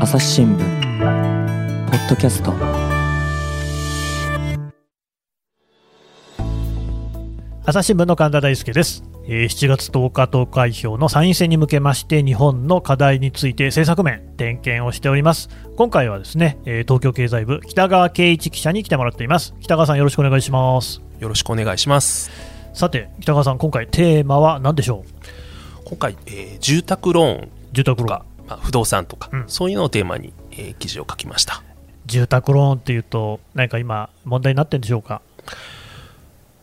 朝日新聞ポッドキャスト。朝日新聞の神田大輔です、えー7月10日投開票の参院選に向けまして日本の課題について政策面点検をしております。今回はですね、えー東京経済部北川圭一記者に来てもらっています。北川さんよろしくお願いします。よろしくお願いします。さて北川さん今回テーマは何でしょう？今回、えー住宅ローン住宅ローン。とか、まあ、不動産とか、うん。そういうのをテーマに、えー記事を書きました。住宅ローンっていうと何か今問題になってるんでしょうか？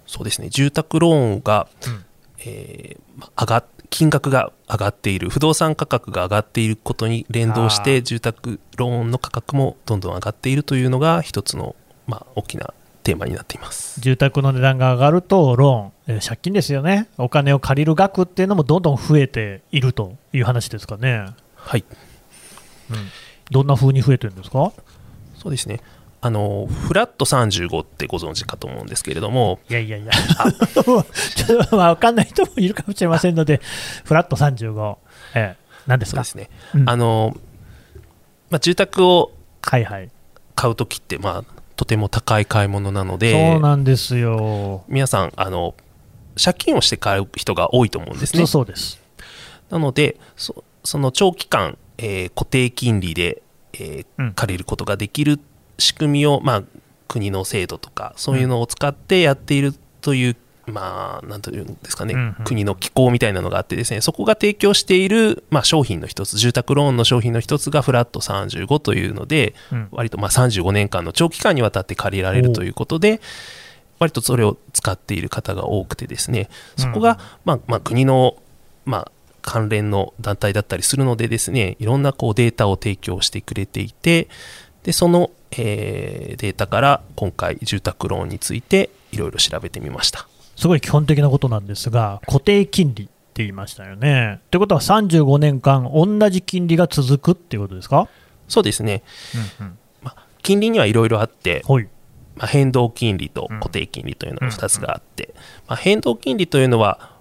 そうですね、住宅ローンが、うん。えーまあ上がっ金額が上がっている、不動産価格が上がっていることに連動しあー。て、住宅ローンの価格もどんどん上がっているというのが、一つの、まあ、大きなテーマになっています。住宅の値段が上がるとローン、えー借金ですよね。お金を借りる額っていうのもどんどん増えているという話ですかね、はい、うん、どんな風に増えてるんですか？そうですね。あのフラット35ってご存知かと思うんですけれども、いやいやいや、ちょっとまあ分かんない人もいるかもしれませんので、フラット35、ええ、何ですか？そうですね、うん。あのまあ、住宅をはいはい、買うときって、まあ、とても高い買い物なのでそうなんですよ、皆さんあの借金をして買う人が多いと思うんです普ね通そうです。なのでそその長期間、えー固定金利で、えーうん。借りることができる仕組みを、まあ、国の制度とかそういうのを使ってやっているという、まあなんというんですかね、うんうん。国の機構みたいなのがあってですねそこが提供している、まあ、商品の一つ住宅ローンの商品の一つがフラット35というのでうん。割とまあ35年間の長期間にわたって借りられるということで割とそれを使っている方が多くてですねそこが、まあまあ、国の、まあ、関連の団体だったりするのでですねいろんなこうデータを提供してくれていてでその、えーデータから今回住宅ローンについていろいろ調べてみましたすごい基本的なことなんですが、固定金利って言いましたよね。ということは、35年間、同じ金利が続くっていうことですか、そうですね。うんうん、金利にはいろいろあって、はい、まあ、変動金利とうん。固定金利というのが2つがあって、まあ、変動金利というのは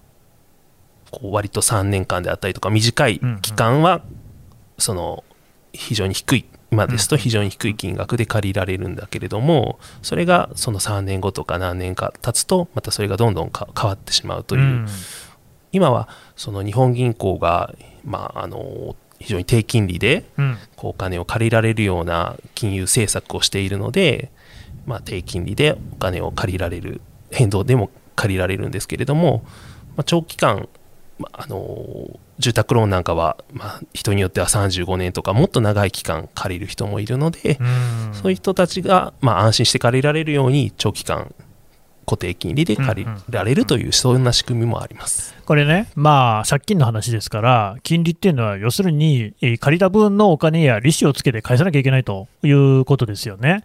こう割と3年間であったりとか短い期間はその非常に低い今ですと非常に低い金額で借りられるんだけれどもそれがその3年後とか何年か経つとまたそれがどんどんか変わってしまうという、うん。今はその日本銀行が、まあ、あの非常に低金利でうん。こうお金を借りられるような金融政策をしているので、まあ、低金利でお金を借りられる変動でも借りられるんですけれども、まあ、長期間、まああの住宅ローンなんかは、まあ、人によっては35年とかもっと長い期間借りる人もいるので、うんそういう人たちが、まあ、安心して借りられるように長期間固定金利で借りられるという、そんな仕組みもあります。これね、まあ、借金の話ですから、金利っていうのは、要するに、えー借りた分のお金や利子をつけて返さなきゃいけないということですよね。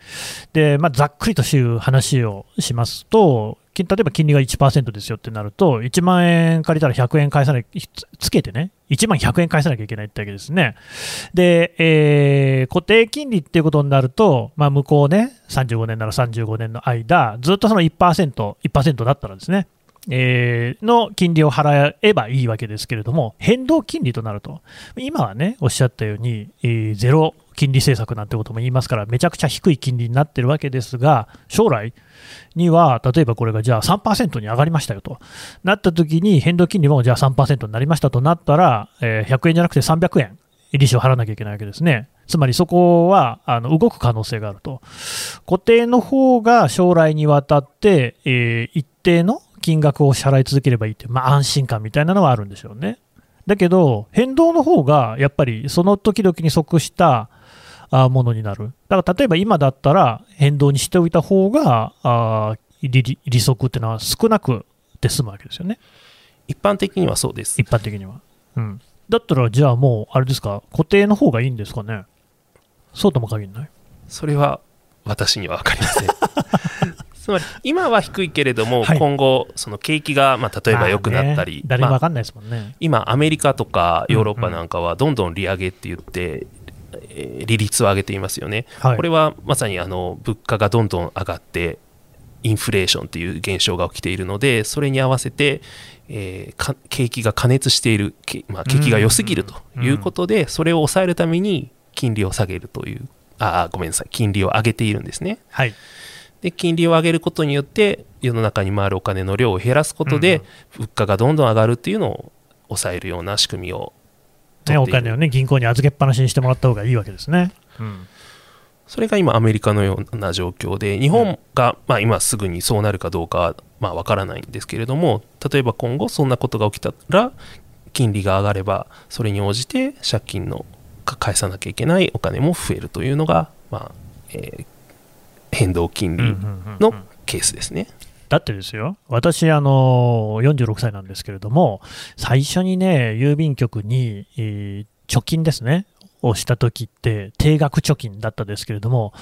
で、まあ、ざっくりという話をしますと、き例えば金利が1%ですよってなると、1万円借りたら100円返さなき、つけてね、1万100円返さなきゃいけないってわけですね。で、えー固定金利っていうことになると、まあ、向こうね、35年なら35年の間、ずっとその1%、1%だったらですね、えーの金利を払えばいいわけですけれども、変動金利となると、今はね、おっしゃったように、えーゼロ金利政策なんてことも言いますから、めちゃくちゃ低い金利になってるわけですが、将来には、例えばこれがじゃあ3%に上がりましたよとなったときに、変動金利もじゃあ3%になりましたとなったら、え100円じゃなくて300円、利子を払わなきゃいけないわけですね。つまりそこはあの動く可能性があると。固定の方が将来にわたって、え一定の金額を支払い続ければいいっていう、まあ、安心感みたいなのはあるんでしょうね。だけど、変動の方がやっぱりその時々に即したものになる。だから例えば今だったら変動にしておいた方があ利利利息っていうのは少なくて済むわけですよね。一般的にはそうです。一般的には。うん。だったらじゃあもう、あれですか、固定の方がいいんですかね。そうとも限らない。それは私には分かりません。つまり今は低いけれども、はい今後その景気がまあ例えば良くなったり、まあね誰もまあわかんないですもんね。今アメリカとかヨーロッパなんかはどんどん利上げって言って、えー利率を上げていますよね、はい。これはまさにあの物価がどんどん上がってインフレーションっていう現象が起きているのでそれに合わせて、えーか景気が過熱している、けまあ、景気が良すぎるということで、それを抑えるために金利を下げるというああごめんなさい金利を上げているんですね。はい。で金利を上げることによって世の中に回るお金の量を減らすことで、物価がどんどん上がるっていうのを抑えるような仕組みをね、お金をね、銀行に預けっぱなしにしてもらった方がいいわけですね。うん。それが今アメリカのような状況で日本が、まあ、今すぐにそうなるかどうかはまあ分からないんですけれども例えば今後そんなことが起きたら金利が上がればそれに応じて借金のか返さなきゃいけないお金も増えるというのが、まあえー変動金利うんうんうんのケースですね。だってですよ、私、あの46歳なんですけれども、最初にね、郵便局に、えー貯金ですね、をした時って、定額貯金だったですけれども、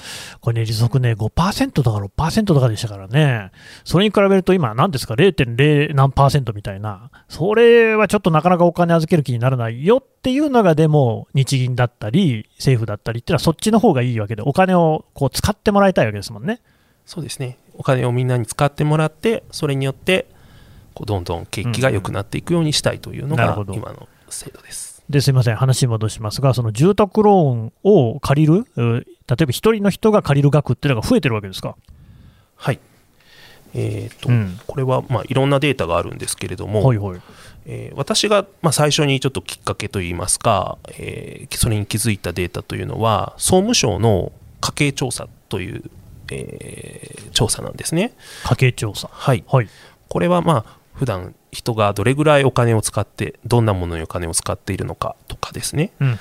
これね、利息ね、5%とか6%とかでしたからね、それに比べると今、何ですか、0.0何パーセントみたいな、それはちょっとなかなかお金預ける気にならないよっていうのが、でも、日銀だったり、政府だったりっていうのは、そっちの方がいいわけで、お金をこう使ってもらいたいわけですもんね。そうですねお金をみんなに使ってもらってそれによってこうどんどん景気が良くなっていくようにしたいというのが今の制度です。ですいません、話戻しますが、その住宅ローンを借りる、う例えば一人の人が借りる額っていうのが増えてるわけですか？はいえーとうんこれはまあいろんなデータがあるんですけれども、ほいほい。えー私がまあ最初にちょっときっかけといいますか、えーそれに気づいたデータというのは総務省の家計調査という、えー調査なんですね。家計調査。はい、はい。これはまあ普段人がどれぐらいお金を使ってどんなものにお金を使っているのかとかですねうんうん。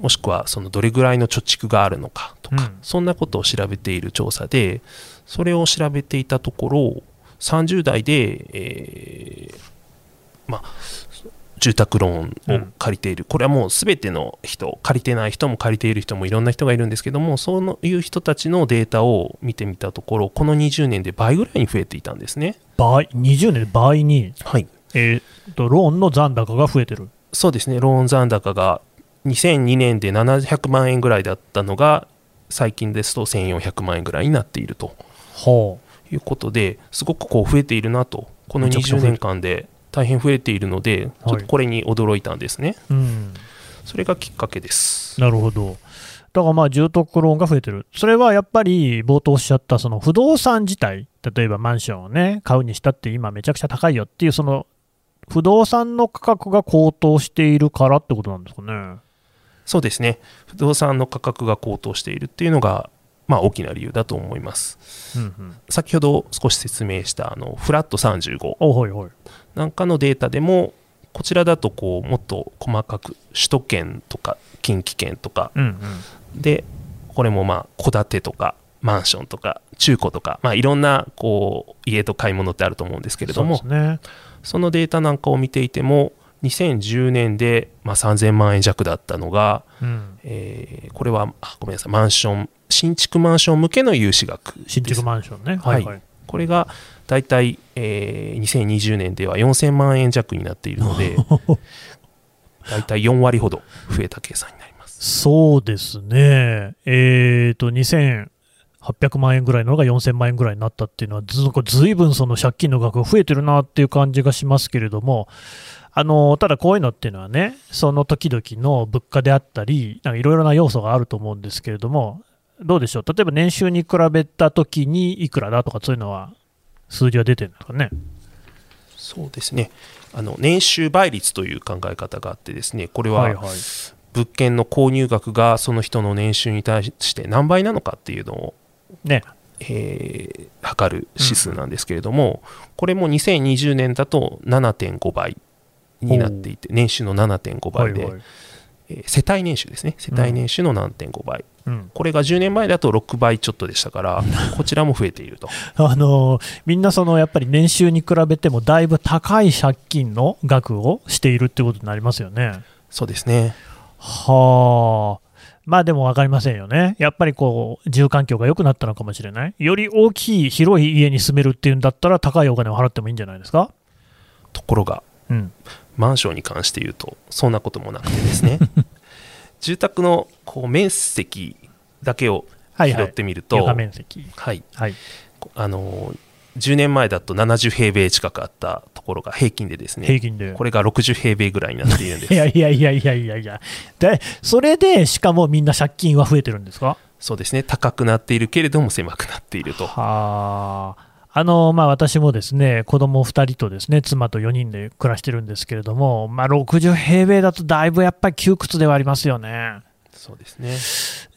もしくはそのどれぐらいの貯蓄があるのかとか、うんそんなことを調べている調査でそれを調べていたところ30代で、えーまあ、住宅ローンを借りている、これはもう全ての人借りてない人も借りている人もいろんな人がいるんですけどもそういう人たちのデータを見てみたところこの20年で倍ぐらいに増えていたんですね。倍、20年で倍に、はい。えーと、ローンの残高が増えてる。そうですね、ローン残高が2002年で700万円ぐらいだったのが、最近ですと1400万円ぐらいになっているとほいうことで、すごくこう増えているなと、この20めちゃくちゃ増える年間で大変増えているので、ちょっとこれに驚いたんですね。う。うん。それがきっかけです。なるほど。だからまあ住宅ローンが増えてる。それはやっぱり冒頭おっしゃったその不動産自体、例えばマンションをね、買うにしたって今めちゃくちゃ高いよっていうその不動産の価格が高騰しているからってことなんですかね。そうですね、不動産の価格が高騰しているっていうのが、まあ、大きな理由だと思います。うんうん。先ほど少し説明したあのフラット35おほいほい。なんかのデータでもこちらだとこうもっと細かく首都圏とか近畿圏とかうんうん。でこれもまあ戸建てとかマンションとか中古とか、まあ、いろんなこう家と買い物ってあると思うんですけれどもそね。そのデータなんかを見ていても2010年でまあ3000万円弱だったのが、うん。えーこれはあごめんなさいマンション新築マンション向けの融資額新築マンションね。はいはい。これが大体、えー2020年では4000万円弱になっているので 大体4割ほど増えた計算になりますそうですね。えっ、と、2800万円ぐらいのが4000万円ぐらいになったっていうのは、ずずいぶんその借金の額が増えてるなっていう感じがしますけれども、あのただこういうのっていうのはね、その時々の物価であったり、いろいろな要素があると思うんですけれども、どうでしょう、例えば年収に比べた時にいくらだとか、そういうのは数字は出てるんですかね。そうですねあの年収倍率という考え方があってですねこれははいはい。物件の購入額がその人の年収に対して何倍なのかっていうのを、ね。えー測る指数なんですけれども、これも2020年だと7.5倍になっていて年収の7.5倍で、はいはいえー世帯年収ですね世帯年収の7.5倍、うん、これが10年前だと6倍ちょっとでしたからこちらも増えていると あのみんなそのやっぱり年収に比べてもだいぶ高い借金の額をしているってことになりますよね。そうですねはあ。まあでも分かりませんよね。やっぱりこう、住環境が良くなったのかもしれない。より大きい、広い家に住めるっていうんだったら、高いお金を払ってもいいんじゃないですか？ところがうん。マンションに関して言うとそんなこともなくてですね 住宅のこう面積だけを。拾ってみると、床面積。はい、はい。あの10年前だと70平米近くあったところが平均でですね平均で。これが60平米ぐらいになっているんです いやいやいやいやいやいや。で、それでしかもみんな借金は増えてるんですか？そうですね高くなっているけれども狭くなっているとはあ。あのまあ、私もですね子供2人とですね妻と4人で暮らしてるんですけれども、まあ、60平米だとだいぶやっぱり窮屈ではありますよね。そうですね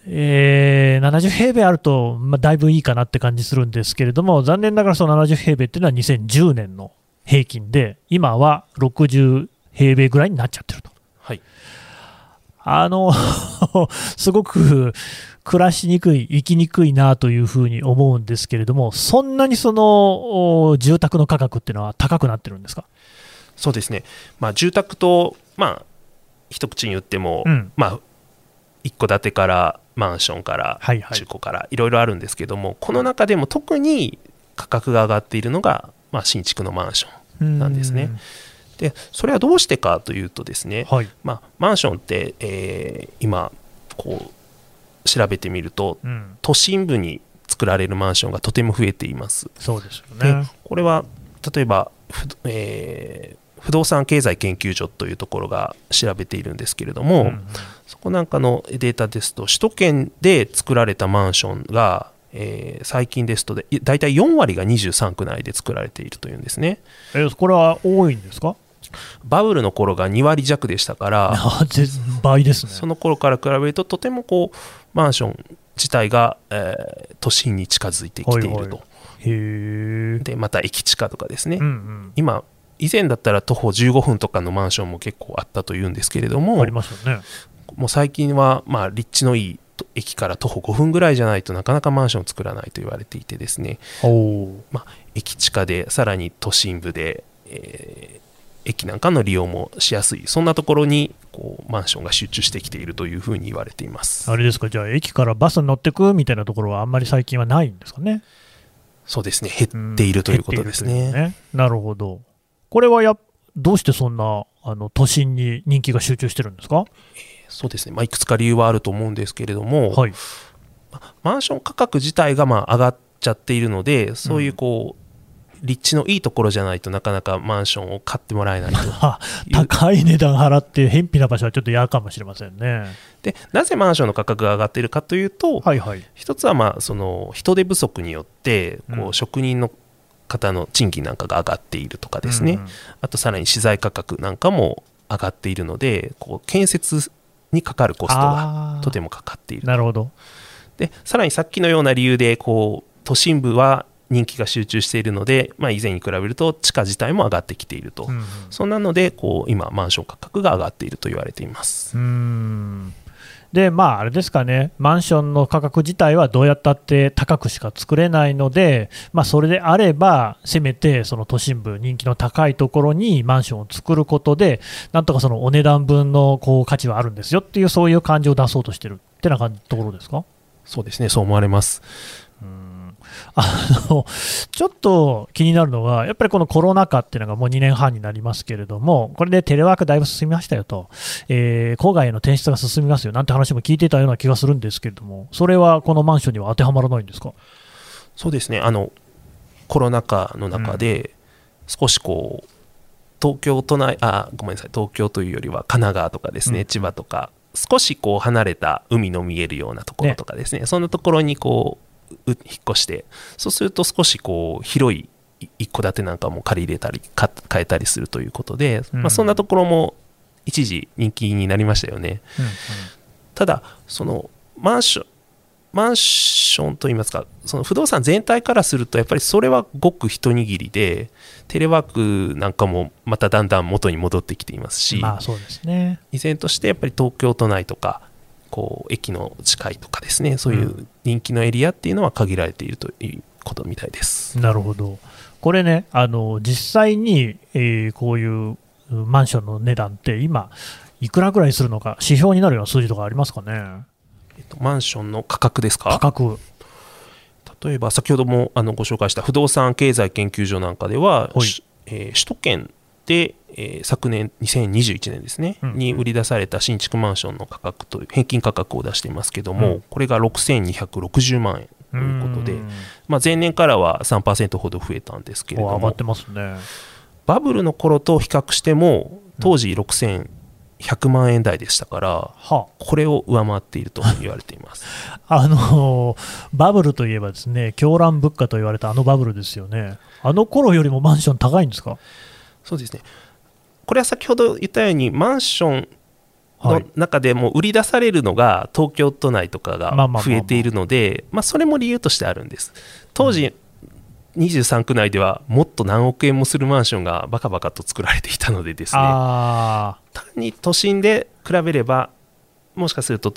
えー、70平米あると、まあ、だいぶいいかなって感じするんですけれども、残念ながらその70平米っていうのは2010年の平均で、今は60平米ぐらいになっちゃってると。はいあの すごく暮らしにくい、生きにくいなというふうに思うんですけれども、そんなにそのお住宅の価格っていうのは高くなってるんですか、そうですね、まあ、住宅と、まあ、一口に言っても、うん。まあ、一戸建てからマンションから中古からいろいろあるんですけども、この中でも特に価格が上がっているのが、まあ、新築のマンションなんですね。でそれはどうしてかというとですね、はい、まあ、マンションって、えー今こう調べてみるとうん、都心部に作られるマンションがとても増えています。そうですよでね。これは例えば、ふえー不動産経済研究所というところが調べているんですけれども、うんうんそこなんかのデータですと首都圏で作られたマンションが、えー最近ですとでい大体4割が23区内で作られているというんですねえこれは多いんですか？バブルの頃が2割弱でしたから 倍ですね。その頃から比べるととてもこうマンション自体が、えー都心に近づいてきていると、はいはへえ。でまた駅地下とかですね、うん今以前だったら徒歩15分とかのマンションも結構あったというんですけれどうん、もありますよね。もう最近はまあ立地のいいと駅から徒歩5分ぐらいじゃないとなかなかマンションを作らないと言われていてですねおお。駅地下でさらに都心部で、えー駅なんかの利用もしやすい。そんなところにこうマンションが集中してきているというふうに言われています。あれですか、じゃあ、駅からバスに乗ってくみたいなところはあんまり最近はないんですかね？そうですね。減っているということですね,、うね。なるほど。これはやどうしてそんなあの都心に人気が集中してるんですか？そうですね、まあ、いくつか理由はあると思うんですけれども、はい。マンション価格自体がまあ上がっちゃっているのでそういうこう、立地のいいところじゃないとなかなかマンションを買ってもらえないと あ高い値段払って、偏僻な場所はちょっと嫌かもしれませんね。でなぜマンションの価格が上がっているかというと、はいはい。一つはまあその人手不足によってこう職人の方の賃金なんかが上がっているとかですね、うんうんあとさらに資材価格なんかも上がっているのでこう建設にかかるコストがとてもかかっているなるほど。でさらにさっきのような理由でこう都心部は人気が集中しているので、まあ、以前に比べると地価自体も上がってきていると、うんうん。そんなのでこう今マンション価格が上がっていると言われています。うーん。で、まあ、あれですかね、マンションの価格自体はどうやったって高くしか作れないので、まあ、それであれば、せめてその都心部、人気の高いところにマンションを作ることで、なんとかそのお値段分のこう価値はあるんですよっていう、そういう感じを出そうとしてる。ってな感じところですか？そうですね。そう思われます。うんあのちょっと気になるのが、やっぱりこのコロナ禍っていうのがもう2年半になりますけれども、これでテレワークだいぶ進みましたよと、えー郊外への転出が進みますよ。なんて話も聞いてたような気がするんですけれども、それはこのマンションには当てはまらないんですか？そうですね。あのコロナ禍の中で少しこう東京都内あごめんなさい。東京というよりは神奈川とかですね、うん。千葉とか少しこう離れた海の見えるようなところとかですね。そんなところにこうう引っ越してそうすると少しこう広い一戸建てなんかも借り入れたりか買えたりするということで、うんまあ、そんなところも一時人気になりましたよね。ただそのマンションマンションといいますかその不動産全体からするとやっぱりそれはごく一握りでテレワークなんかもまただんだん元に戻ってきていますし、まあそうですね。依然としてやっぱり東京都内とかこう駅の近いとかですねそういう人気のエリアっていうのは限られているということみたいです。なるほど。これね、あの実際に、えーこういううんマンションの値段って今、いくらぐらいするのか、指標になるような数字とかありますかね、えっと、マンションの価格ですか？価格。例えば先ほどもあのご紹介した不動産経済研究所なんかでは、はいしえー首都圏で、えー昨年2021年ですね、うんに売り出された新築マンションの価格という平均価格を出していますけども、うん。これが6260万円いうことでうん。まあ、前年からは3%ほど増えたんですけれどもお上がってますね。バブルの頃と比較しても当時6100万円台でしたからは。これを上回っていると言われています。あのバブルといえばですね狂乱物価と言われたあのバブルですよね。あの頃よりもマンション高いんですか？そうですねこれは先ほど言ったようにマンションのはい。中でも売り出されるのが東京都内とかが増えているので、まあ、それも理由としてあるんです。当時、23区内ではもっと何億円もするマンションがバカバカと作られていたのでですね。あ単に都心で比べればもしかすると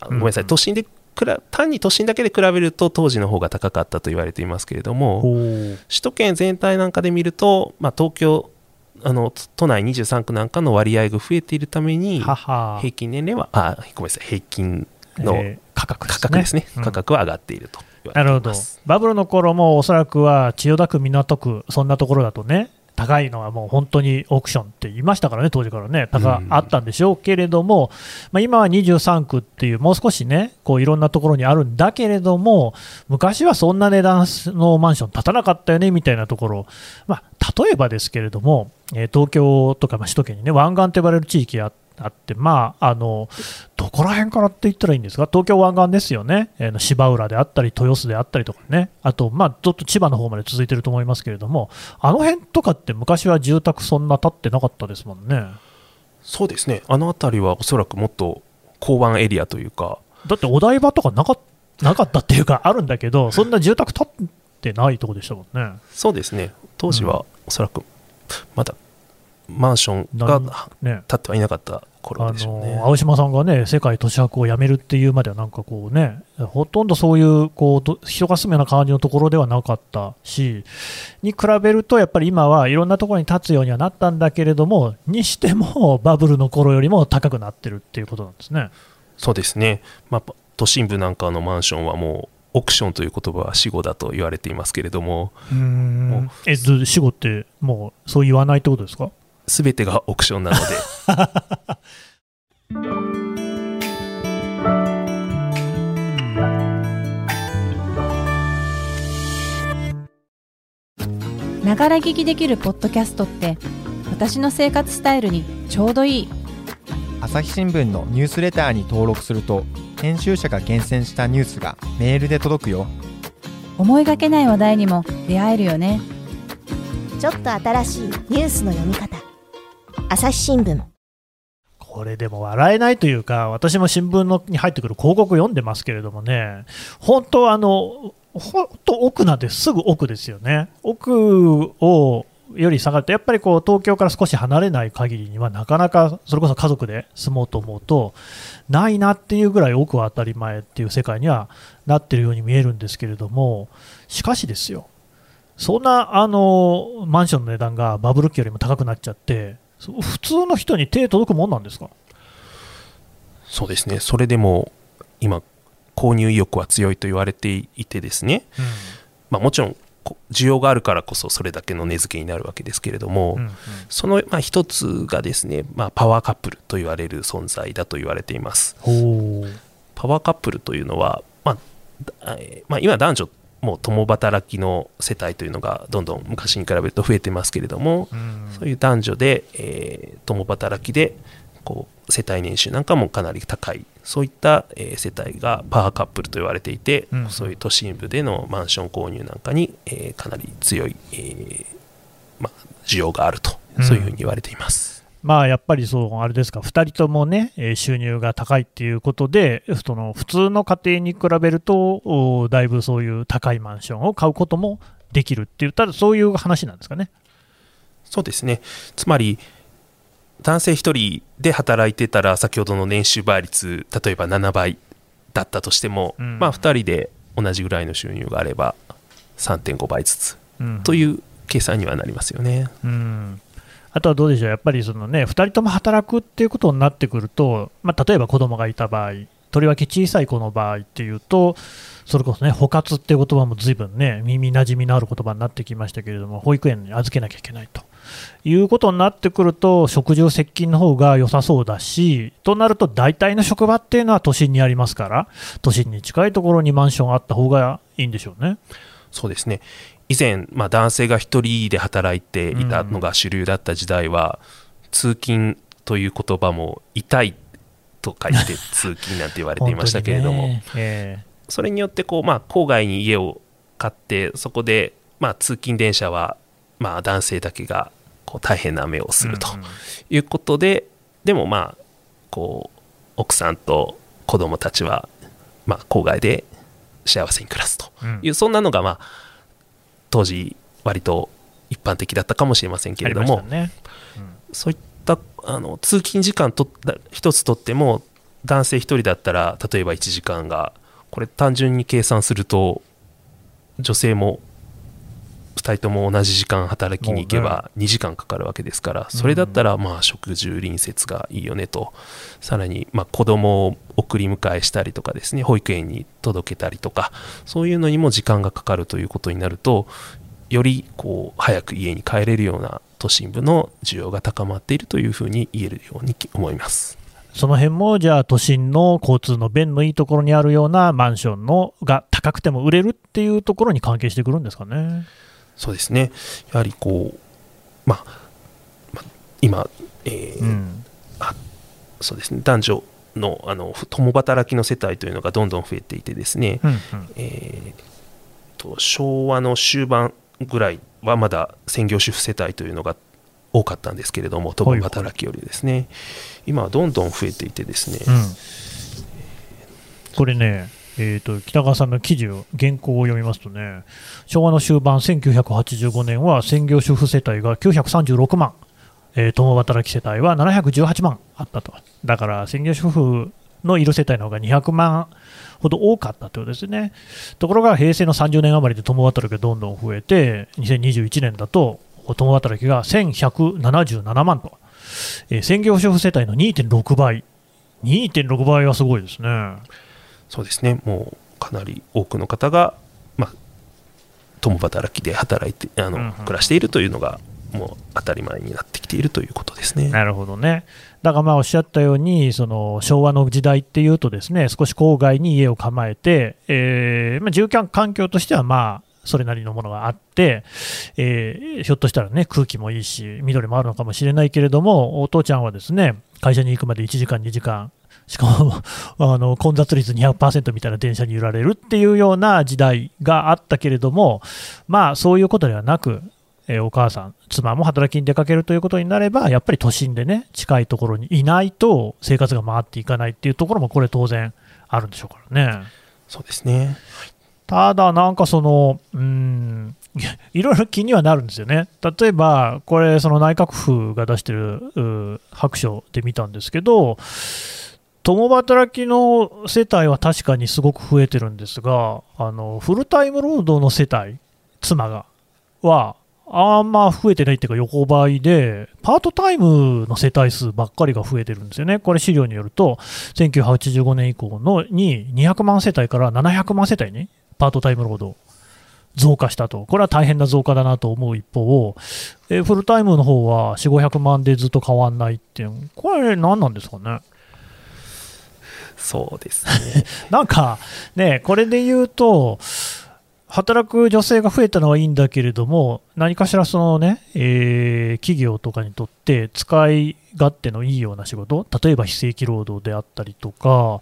あごめんなさい、うん都心でくら単に都心だけで比べると当時の方が高かったと言われていますけれどあ、も首都圏全体なんかで見ると、まあ、東京あの都都内23区なんかの割合が増えているために平均年齢はあごめんなさい平均のえー価格ですね。価格ですね、うん。価格は上がっているとなるほど。バブルの頃もおそらくは千代田区、港区、そんなところだとね、高いのはもう本当にオークションって言いましたからね、当時からね、高うん。あったんでしょうけれども、まあ、今は23区っていう、もう少しね、こういろんなところにあるんだけれども、昔はそんな値段のマンション建たなかったよねみたいなところ、まあ、例えばですけれども、えー東京とかまあ首都圏にね、湾岸と呼ばれる地域がああって、まあ、あのどこら辺からって言ったらいいんですか、東京湾岸ですよね、えー芝浦であったり、豊洲であったりとかね、あと、まあ、ちょっと千葉の方まで続いてると思いますけれども、あの辺とかって昔は住宅そんな建ってなかったですもんね。そうですね。あの辺りはおそらくもっと港湾エリアというか。だってお台場とかなかなかったっていうか、あるんだけど、そんな住宅建ってないとこでしたもんね。そうですね。当時はおそらくまだマンションが建ってはいなかった頃あでしょうね。の青島さんがね、世界都市博をやめるっていうまでは、なんかこうね、ほとんどそういうこうど人が住むような感じのところではなかったし、に比べると、やっぱり今はいろんなところに建つようにはなったんだけれども、にしてもバブルの頃よりも高くなってるっていうことなんですね。そうですね、まあ、都心部なんかのマンションはもうオークションという言葉は死語だと言われていますけれどもうん。え、ど死後って、もうそう言わないってことですか？全てがオークションなので。ながら聞きできるポッドキャストって私の生活スタイルにちょうどいい。朝日新聞のニュースレターに登録すると編集者が厳選したニュースがメールで届くよ。思いがけない話題にも出会えるよね。ちょっと新しいニュースの読み方。朝日新聞。これでも笑えないというか、私も新聞のに入ってくる広告読んでますけれどもね、本当、あの本当、奥なんてすぐ奥ですよね、奥をより下がると、やっぱりこう東京から少し離れない限りには、なかなかそれこそ家族で住もうと思うと、ないなっていうぐらい奥は当たり前っていう世界にはなってるように見えるんですけれども、しかしですよ、そんなあのマンションの値段がバブル期よりも高くなっちゃって、普通の人に手届くもんなんですか？そうですね。それでも今購入意欲は強いと言われていてですね、まあ、もちろんこ需要があるからこそそれだけの値付けになるわけですけれども、うんうん。そのまあ一つがですね、まあ、パワーカップルと言われる存在だと言われています。パワーカップルというのは、まあまあ、今男女もう共働きの世帯というのがどんどん昔に比べると増えてますけれども、うん。そういう男女で、えー共働きでこう世帯年収なんかもかなり高いそういった、えー世帯がパワーカップルと言われていて、うんそういう都心部でのマンション購入なんかに、えーかなり強い、えーまあ、需要があると、うんそういうふうに言われています。まあやっぱりそう、あれですか、2人ともね、えー収入が高いっていうことで、その普通の家庭に比べると、おだいぶそういう高いマンションを買うこともできるって言ったら、そういう話なんですかね。そうですねつまり男性1人で働いてたら先ほどの年収倍率例えば7倍だったとしても、うんまあ、2人で同じぐらいの収入があれば3.5倍ずつうんという計算にはなりますよね。うんあとはどうでしょう、やっぱりその、ね、2人とも働くっていうことになってくると、まあ、例えば子供がいた場合、とりわけ小さい子の場合っていうと、それこそね、補活っていう言葉もずいぶんね、耳なじみのある言葉になってきましたけれども、保育園に預けなきゃいけないと。いうことになってくると、食住接近の方が良さそうだし、となると、大体の職場っていうのは都心にありますから、都心に近いところにマンションあった方がいいんでしょうね。そうですね。以前、まあ、男性が一人で働いていたのが主流だった時代は、通勤という言葉も痛いと書いて 通勤なんて言われていましたけれども、ね。え。それによってこう、まあ、郊外に家を買ってそこで、まあ、通勤電車は、まあ、男性だけがこう大変な目をするとうんうん。いうことで、でもまあこう奥さんと子供たちは、まあ、郊外で幸せに暮らすとうん。いう、そんなのが、まあ、当時割と一般的だったかもしれませんけれども、ありましたね。そういったあの通勤時間と一つとっても男性1人だったら例えば1時間がこれ単純に計算すると女性も2人とも同じ時間働きに行けば2時間かかるわけですからそれだったらまあ食住隣接がいいよねとさらにまあ子供を送り迎えしたりとかですね保育園に届けたりとかそういうのにも時間がかかるということになるとよりこう早く家に帰れるような都心部の需要が高まっているというふうに言えるように思います。その辺も、じゃあ、都心の交通の便のいいところにあるようなマンションのが高くても売れるっていうところに関係してくるんですかね。そうですね。やはりこう、まあまあ今、えーうん。そうですね。男女のあの共働きの世帯というのがどんどん増えていてですね、うんうん。えーと昭和の終盤ぐらいはまだ専業主婦世帯というのが多かったんですけれども共働きよりですね、今はどんどん増えていてですね、うん。これね、えー、と北川さんの記事を、原稿を読みますとね、昭和の終盤、1985年は専業主婦世帯が936万、えー共働き世帯は718万あったと、だから専業主婦のいる世帯の方が200万ほど多かったということですね。ところが平成の30年余りで共働きがどんどん増えて、2021年だと共働きが1177万と、えー専業主婦世帯の2.6倍、2.6倍はすごいですね。そうですねもうかなり多くの方が、まあ、共働きで働いてあの、うんうん暮らしているというのがもう当たり前になってきているということですね。なるほどね。だからまあおっしゃったように、その昭和の時代っていうと、ですね少し郊外に家を構えて、えーまあ、住居環境としてはまあそれなりのものがあって、えーひょっとしたらね空気もいいし、緑もあるのかもしれないけれども、お父ちゃんはですね会社に行くまで1時間、2時間、しかもあの混雑率200%みたいな電車に揺られるっていうような時代があったけれども、まあそういうことではなく、えーお母さん、妻も働きに出かけるということになれば、やっぱり都心でね、近いところにいないと生活が回っていかないっていうところも、これ当然あるんでしょうからね。そうですねただ、なんかその、うーん、いろいろ気にはなるんですよね。例えば、これ、その内閣府が出してる白書で見たんですけど、共働きの世帯は確かにすごく増えてるんですが、あのフルタイム労働の世帯、妻が、は、あんま増えてないっていうか横ばいで、パートタイムの世帯数ばっかりが増えてるんですよね。これ資料によると、1985年以降のに200万世帯から700万世帯にパートタイム労働増加したと。これは大変な増加だなと思う一方、えフルタイムの方は4、500万でずっと変わんないっていう、これ何なんですかね？そうですね。なんかね、これで言うと、働く女性が増えたのはいいんだけれども、何かしらそのね、えー企業とかにとって使い勝手のいいような仕事、例えば非正規労働であったりとか、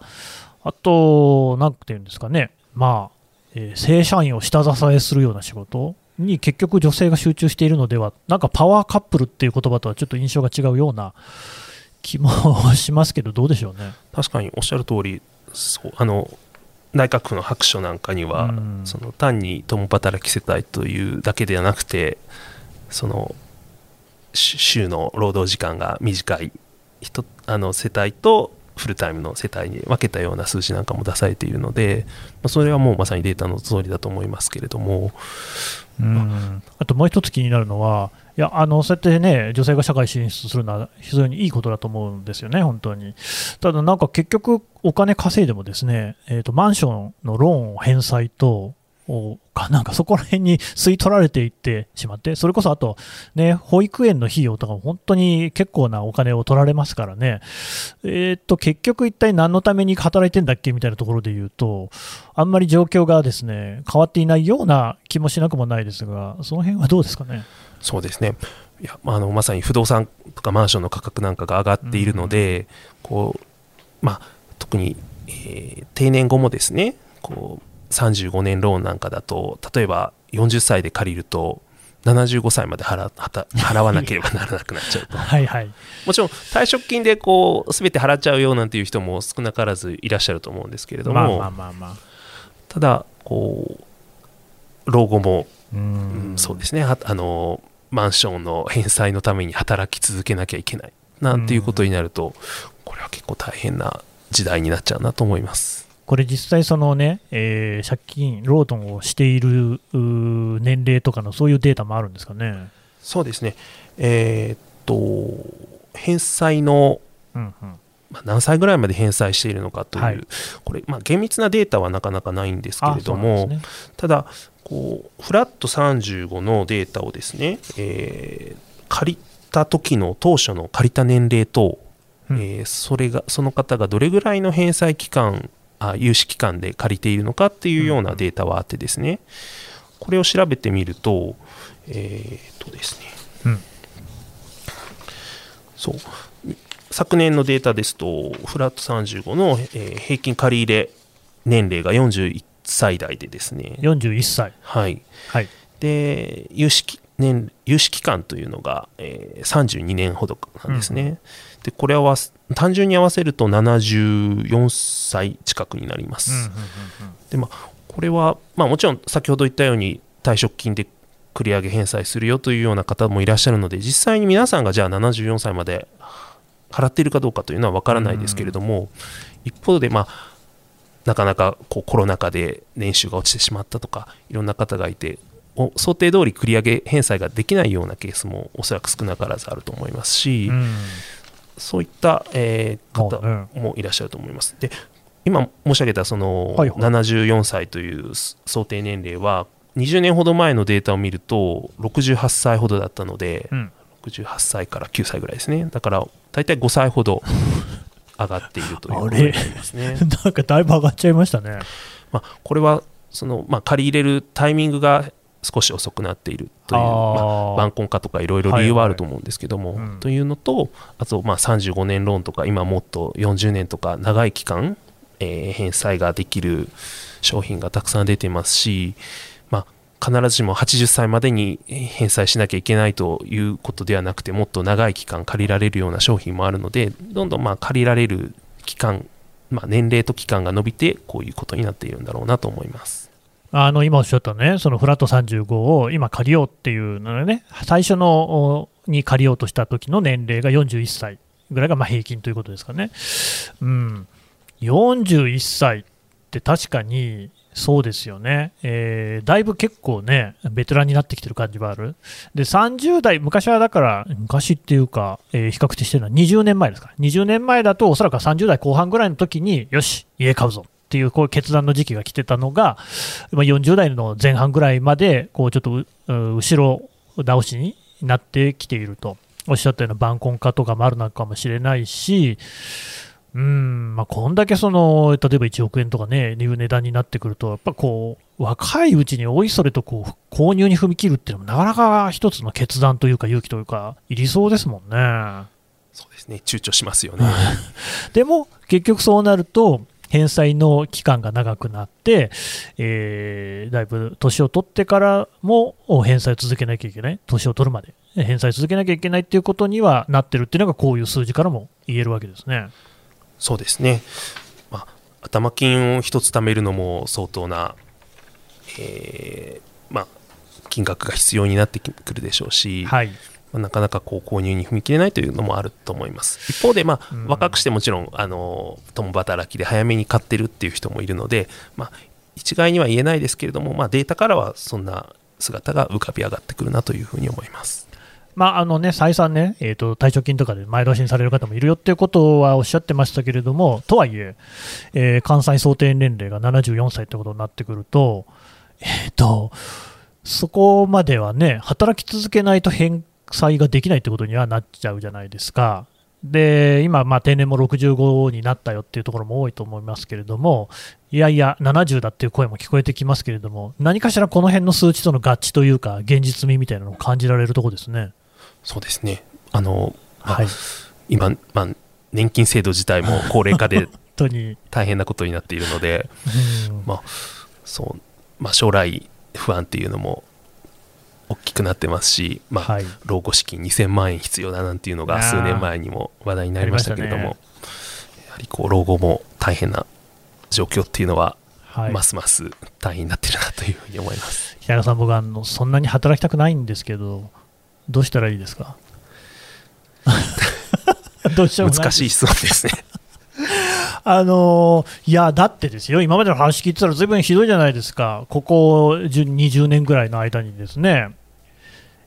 あと、なんていうんですかね、まあ、えー正社員を下支えするような仕事に結局女性が集中しているのでは、なんかパワーカップルっていう言葉とはちょっと印象が違うような気もしますけど、どうでしょうね。確かにおっしゃる通りそうあの内閣府の白書なんかには、うんその単に共働き世帯というだけではなくてそのし週の労働時間が短い人あの世帯とフルタイムの世帯に分けたような数字なんかも出されているので、まあそれはもうまさにデータの通りだと思いますけれども、うんあともう一つ気になるのは、いやあのそうやってね、女性が社会進出するのは非常にいいことだと思うんですよね、本当に。ただ、なんか結局、お金稼いでもですね、えーと、マンションのローンを返済と、か、なんかそこら辺に吸い取られていってしまって、それこそあと、ね、保育園の費用とかも本当に結構なお金を取られますからね、えー、っと結局、一体何のために働いてんだっけみたいなところで言うと、あんまり状況がですね変わっていないような気もしなくもないですが、その辺はどうですかね？そうですね。いや、まあ、あのまさに不動産とかマンションの価格なんかが上がっているので、うん、こうまあ、特に、えー、定年後もですねこう35年ローンなんかだと例えば40歳で借りると75歳まで払払わなければならなくなっちゃうと。はい、はい、もちろん退職金でこう全て払っちゃうよなんていう人も少なからずいらっしゃると思うんですけれども、まあまあまあただこう老後もうん、そうですね。あのマンションの返済のために働き続けなきゃいけないなんていうことになると、これは結構大変な時代になっちゃうなと思います。これ実際そのね、えー、借金、ロードンをしている年齢とかのそういうデータもあるんですかね。そうですね。えー、っと、返済の、うんうんまあ、何歳ぐらいまで返済しているのかという、はい、これ、まあ、厳密なデータはなかなかないんですけれども、ね、ただこう、フラット35のデータをですね、えー、借りた時の当初の借りた年齢と、うん、えー、それがその方がどれぐらいの返済期間あ融資期間で借りているのかっていうようなデータはあってですね、これを調べてみると、えー、とですね、うん、そう、昨年のデータですと、フラット35の、えー、平均借入年齢が41歳代でですね、41歳。はい。はい、で、融資年融資期間というのが、えー、32年ほどなんですね。うん、でこれは単純に合わせると74歳近くになります。でまあ、これは、まあ、もちろん先ほど言ったように退職金で繰り上げ返済するよというような方もいらっしゃるので実際に皆さんがじゃあ74歳まで払っているかどうかというのは分からないですけれども、一方で、まあ、なかなかこうコロナ禍で年収が落ちてしまったとかいろんな方がいて想定通り繰り上げ返済ができないようなケースもおそらく少なからずあると思いますし、うん、そういった、えー、方もいらっしゃると思います。で今申し上げたその74歳という想定年齢は20年ほど前のデータを見ると68歳ほどだったので、うん、68歳から9歳ぐらいですね。だから大体5歳ほど上がっているということになりますね。なんかだいぶ上がっちゃいましたね、まあ、これはその、まあ、借り入れるタイミングが少し遅くなっているというまあ、晩婚化とかいろいろ理由はあると思うんですけども、はいはいうん、というのとあとまあ35年ローンとか今もっと40年とか長い期間、えー、返済ができる商品がたくさん出てますし、まあ、必ずしも80歳までに返済しなきゃいけないということではなくてもっと長い期間借りられるような商品もあるのでどんどんまあ借りられる期間、まあ、年齢と期間が伸びてこういうことになっているんだろうなと思います。あの今おっしゃったね、そのフラット35を今借りようっていうのね、最初のに借りようとした時の年齢が41歳ぐらいがま平均ということですかね。うん、41歳って確かにそうですよね、えー、だいぶ結構ね、ベテランになってきてる感じはある。で、30代、昔はだから、昔っていうか、えー、比較的してるのは20年前ですか。ら、20年前だとおそらく30代後半ぐらいの時に、よし、家買うぞ。っていうこう決断の時期が来てたのが、40代の前半ぐらいまでこうちょっと後ろ倒しになってきているとおっしゃったような晩婚化とかもあるのかもしれないし、うんまあ、こんだけその例えば1億円とかね、いう値段になってくると、やっぱこう若いうちにおいそれとこう購入に踏み切るっていうのも、なかなか一つの決断というか、勇気というか、いりそうですもんね。そうですね、躊躇しますよね。でも、結局そうなると、返済の期間が長くなって、えー、だいぶ年を取ってからも返済を続けなきゃいけない、年を取るまで返済続けなきゃいけないっていうことにはなってるっていうのが、こういう数字からも言えるわけですね。そうですね、まあ、頭金を1つ貯めるのも相当な、えーまあ、金額が必要になってくるでしょうし、はい、まあ、なかなかこう購入に踏み切れないというのもあると思います。一方で、まあ、若くしてもちろんあの共働きで早めに買ってるっていう人もいるので、まあ、一概には言えないですけれども、まあ、データからはそんな姿が浮かび上がってくるなというふうに思います。まああのね、再三ね、えーと、退職金とかで前倒しにされる方もいるよっていうことはおっしゃってましたけれども、とはいえ、えー、関西想定年齢が74歳ってことになってくると、えっ、と、そこまではね、働き続けないと返済ができないってことにはなっちゃうじゃないですか。で今、まあ、定年も65になったよっていうところも多いと思いますけれども、いやいや、70だっていう声も聞こえてきますけれども、何かしらこの辺の数値との合致というか、現実味みたいなのを感じられるところですね。そうですねあの、まあはい、今、まあ、年金制度自体も高齢化で 本当に、大変なことになっているので、うんまあそうまあ、将来不安っていうのも大きくなってますし、まあはい、老後資金2000万円必要だなんていうのが数年前にも話題になりましたけれども、ありまやはりこう老後も大変な状況っていうのは、はい、ますます大変になってるなというふうに思います。平野さん、僕あの、そんなに働きたくないんですけど、どうしたらいいですか？どうしよう難しい質問ですね。あのーいや、だってですよ、今までの話聞いてたら、ずいぶんひどいじゃないですか、ここ10 20年ぐらいの間にですね、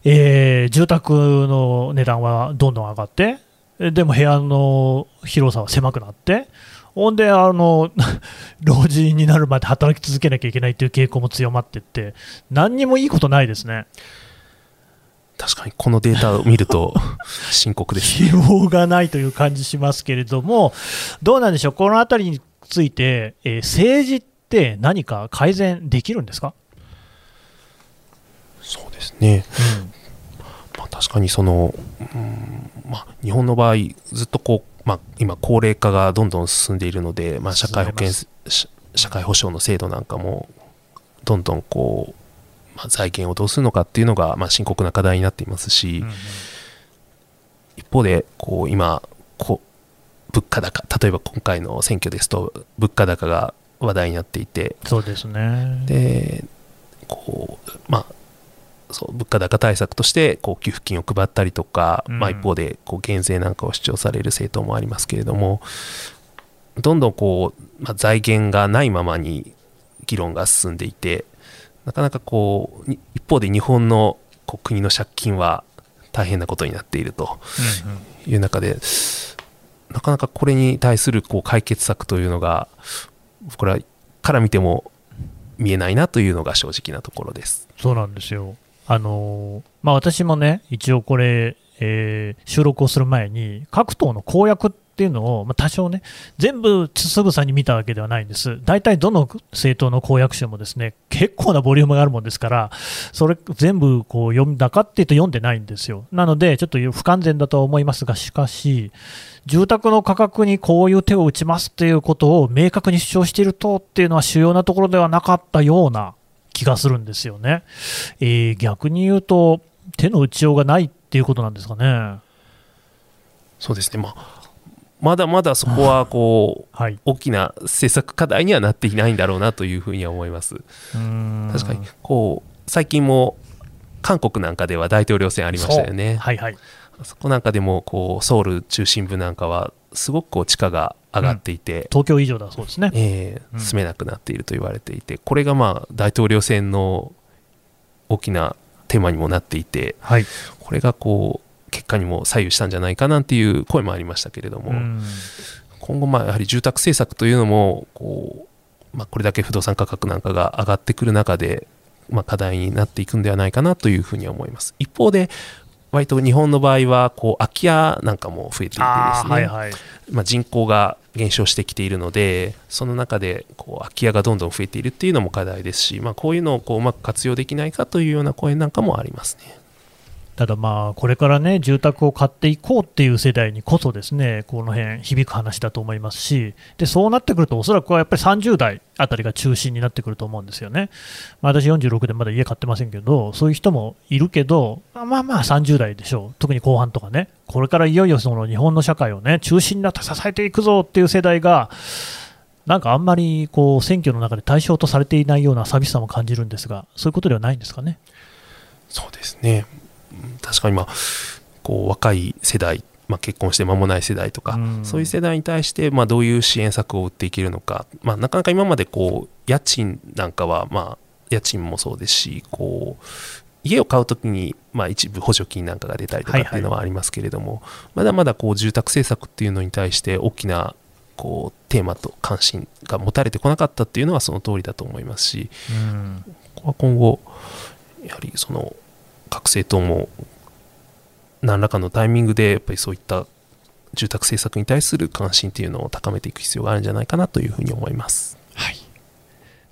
えー住宅の値段はどんどん上がって、えでも部屋の広さは狭くなって、ほんで、あの 老人になるまで働き続けなきゃいけないという傾向も強まっていって、何にもいいことないですね。確かにこのデータを見ると 深刻です。希望がないという感じしますけれども、どうなんでしょう、このあたりについて、えー政治って何か改善できるんですか、そうですね、まあ、確かにその、うんまあ、日本の場合ずっとこう、まあ、今高齢化がどんどん進んでいるので、まあ、社会保険進社社会保障の制度なんかもどんどんこう、まあ、財源をどうするのかっていうのが、まあ、深刻な課題になっていますし、一方でこう今こう物価高例えば今回の選挙ですと物価高が話題になっていてそうですね。でこうまあそう物価高対策としてこう給付金を配ったりとか、うんまあ、一方でこう減税なんかを主張される政党もありますけれどもどんどんこう、まあ、財源がないままに議論が進んでいてなかなかこうに一方で日本のこう国の借金は大変なことになっているという中でなかなかこれに対するこう解決策というのがこれはから見ても見えないなというのが正直なところです。そうなんですよ。あのーまあ、私もね、一応これ、えー収録をする前に、各党の公約っていうのを、まあ、多少ね、全部つぶさに見たわけではないんです。大体どの政党の公約集もですね、結構なボリュームがあるもんですから、それ全部こう読んだかっていうと読んでないんですよ。なので、ちょっと不完全だとは思いますが、しかし、住宅の価格にこういう手を打ちますっていうことを明確に主張している党っていうのは主要なところではなかったような気がするんですよね。えー逆に言うと、手の打ちようがないっていうことなんですかね。そうですね、まあ、まだまだそこは こうはい。大きな政策課題にはなっていないんだろうなというふうには思います。確確かにこう最近も韓国なんかでは大統領選ありましたよね。はいはい。そこなんかでもこうソウル中心部なんかはすごくこう地価が上がっていて、東京以上だそうですね。えーうん住めなくなっていると言われていてこれがまあ大統領選の大きなテーマにもなっていてはい。これがこう結果にも左右したんじゃないかなんていう声もありましたけれども、うん今後まあやはり住宅政策というのもこう、まあ、これだけ不動産価格なんかが上がってくる中で、まあ、課題になっていくんではないかなというふうには思います一方で割と日本の場合はこう空き家なんかも増えていてですね、はいはい。まあ、人口が減少してきているのでその中でこう空き家がどんどん増えているっていうのも課題ですし、まあ、こういうのをこううまく活用できないかというような声なんかもありますね。ただまあ、これからね、住宅を買っていこうっていう世代にこそですね、この辺響く話だと思いますし、で、そうなってくると、おそらくはやっぱり30代あたりが中心になってくると思うんですよね。まあ、私46でまだ家買ってませんけど、そういう人もいるけど、まあまあ30代でしょう。特に後半とかね。これからいよいよその日本の社会をね、中心になって支えていくぞっていう世代が、なんかあんまりこう選挙の中で対象とされていないような寂しさも感じるんですが、そういうことではないんですかね。そうですね確かにまあこう若い世代、まあ、結婚して間もない世代とか、うん。そういう世代に対してまあどういう支援策を打っていけるのか、まあ、なかなか今までこう家賃なんかはまあ家賃もそうですしこう家を買うときに、まあ、一部補助金なんかが出たりとかっていうのはありますけれども、まだまだこう住宅政策っていうのに対して大きなこうテーマと関心が持たれてこなかったっていうのはその通りだと思いますしうん。ここは今後やはりその各政党も何らかのタイミングでやっぱりそういった住宅政策に対する関心っていうのを高めていく必要があるんじゃないかなというふうに思いますはい。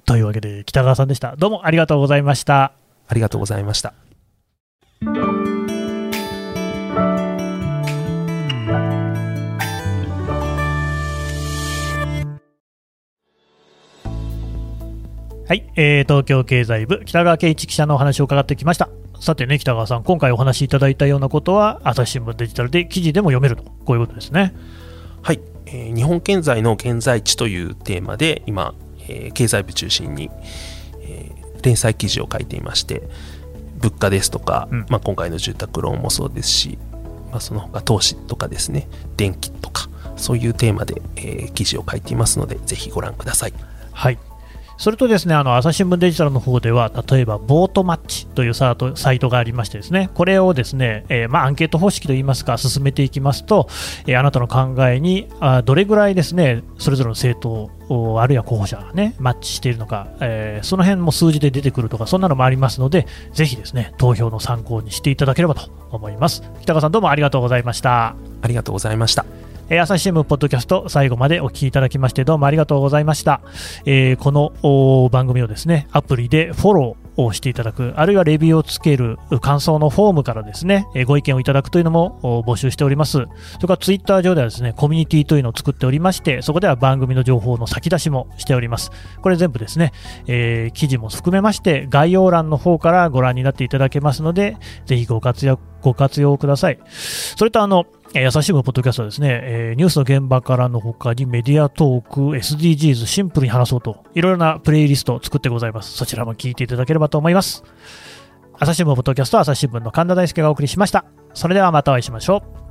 というわけで、北川さんでした。どうもありがとうございました。ありがとうございましたはい、えー東京経済部、北川圭一記者のお話を伺ってきました。さてね、北川さん、今回お話しいただいたようなことは、朝日新聞デジタルで記事でも読めると、こういうことですね。はい、えー日本経済の現在地というテーマで今、えー経済部中心に、えー連載記事を書いていまして物価ですとか、うんまあ、今回の住宅ローンもそうですし、まあ、その他投資とかですね電気とかそういうテーマで、えー記事を書いていますのでぜひご覧くださいはい。それとですね、あの朝日新聞デジタルの方では、例えばボートマッチというサイトサイトがありましてですね、これをですね、えーまあ、アンケート方式といいますか、進めていきますと、えーあなたの考えにあどれぐらいですね、それぞれの政党、あるいは候補者がね、マッチしているのか、えーその辺も数字で出てくるとか、そんなのもありますので、ぜひですね、投票の参考にしていただければと思います。北川さん、どうもありがとうございました。ありがとうございましたえー朝日新聞ポッドキャスト最後までお聞きいただきましてどうもありがとうございました、えーこの番組をですねアプリでフォローをしていただくあるいはレビューをつける感想のフォームからですね、えーご意見をいただくというのも募集しております。それからツイッター上ではですねコミュニティというのを作っておりましてそこでは番組の情報の先出しもしております。これ全部ですね、えー記事も含めまして概要欄の方からご覧になっていただけますのでぜひご活躍ご活用ください。それとあのえー朝日新聞ポッドキャストはですね、えーニュースの現場からの他にメディアトーク、SDGs、シンプルに話そうと、いろいろなプレイリストを作ってございます。そちらも聞いていただければと思います。朝日新聞ポッドキャストは朝日新聞の神田大輔がお送りしました。それではまたお会いしましょう。